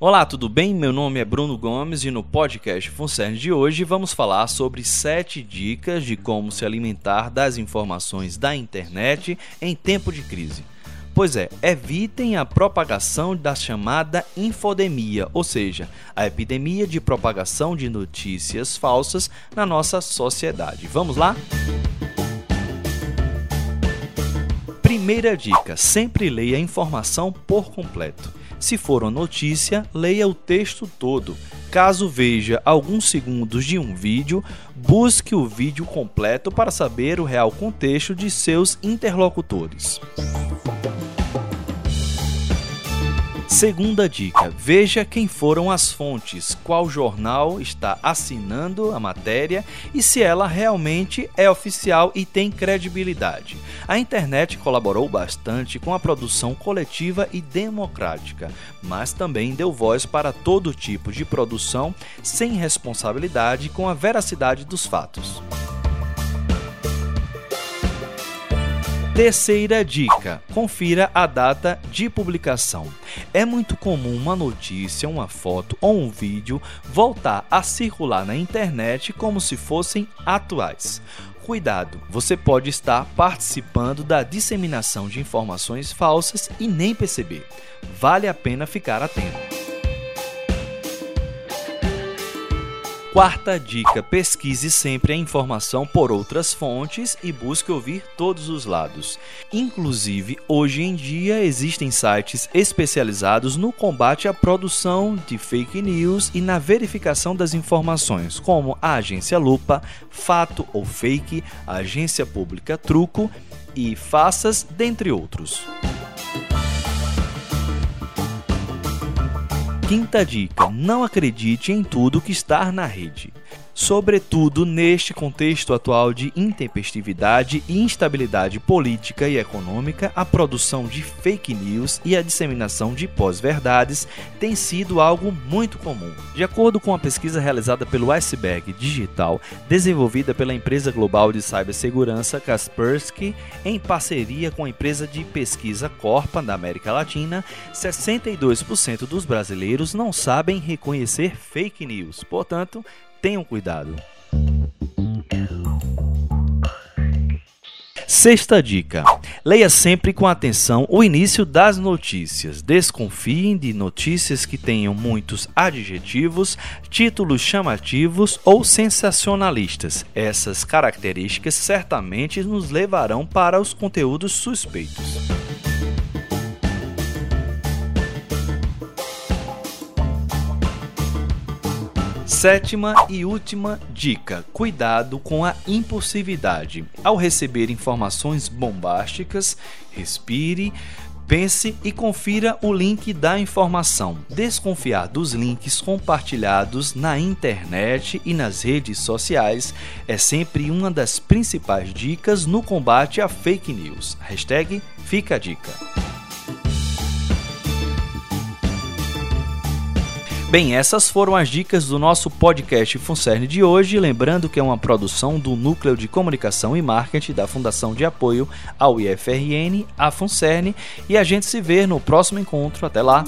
Olá, tudo bem? Meu nome é Bruno Gomes e no podcast Funcern de hoje vamos falar sobre 7 dicas de como se alimentar das informações da internet em tempo de crise. Pois é, evitem a propagação da chamada infodemia, ou seja, a epidemia de propagação de notícias falsas na nossa sociedade. Vamos lá? Primeira dica: sempre leia a informação por completo. Se for uma notícia, leia o texto todo. Caso veja alguns segundos de um vídeo, busque o vídeo completo para saber o real contexto de seus interlocutores. Segunda dica: veja quem foram as fontes, qual jornal está assinando a matéria e se ela realmente é oficial e tem credibilidade. A internet colaborou bastante com a produção coletiva e democrática, mas também deu voz para todo tipo de produção sem responsabilidade com a veracidade dos fatos. Terceira dica: confira a data de publicação. É muito comum uma notícia, uma foto ou um vídeo voltar a circular na internet como se fossem atuais. Cuidado, você pode estar participando da disseminação de informações falsas e nem perceber. Vale a pena ficar atento. Quarta dica: pesquise sempre a informação por outras fontes e busque ouvir todos os lados. Inclusive, hoje em dia existem sites especializados no combate à produção de fake news e na verificação das informações, como a agência Lupa, Fato ou Fake, agência pública Truco e Faças, dentre outros. Quinta dica: não acredite em tudo que está na rede sobretudo neste contexto atual de intempestividade e instabilidade política e econômica, a produção de fake news e a disseminação de pós-verdades tem sido algo muito comum. De acordo com a pesquisa realizada pelo Iceberg Digital, desenvolvida pela empresa global de cibersegurança Kaspersky, em parceria com a empresa de pesquisa Corpa da América Latina, 62% dos brasileiros não sabem reconhecer fake news. Portanto, tenham cuidado. Sexta dica: leia sempre com atenção o início das notícias. Desconfiem de notícias que tenham muitos adjetivos, títulos chamativos ou sensacionalistas. Essas características certamente nos levarão para os conteúdos suspeitos. Sétima e última dica: cuidado com a impulsividade. Ao receber informações bombásticas, respire, pense e confira o link da informação. Desconfiar dos links compartilhados na internet e nas redes sociais é sempre uma das principais dicas no combate a fake news. Hashtag fica a dica. Bem, essas foram as dicas do nosso podcast Funcerne de hoje. Lembrando que é uma produção do Núcleo de Comunicação e Marketing da Fundação de Apoio ao IFRN, a Funcerne, e a gente se vê no próximo encontro. Até lá!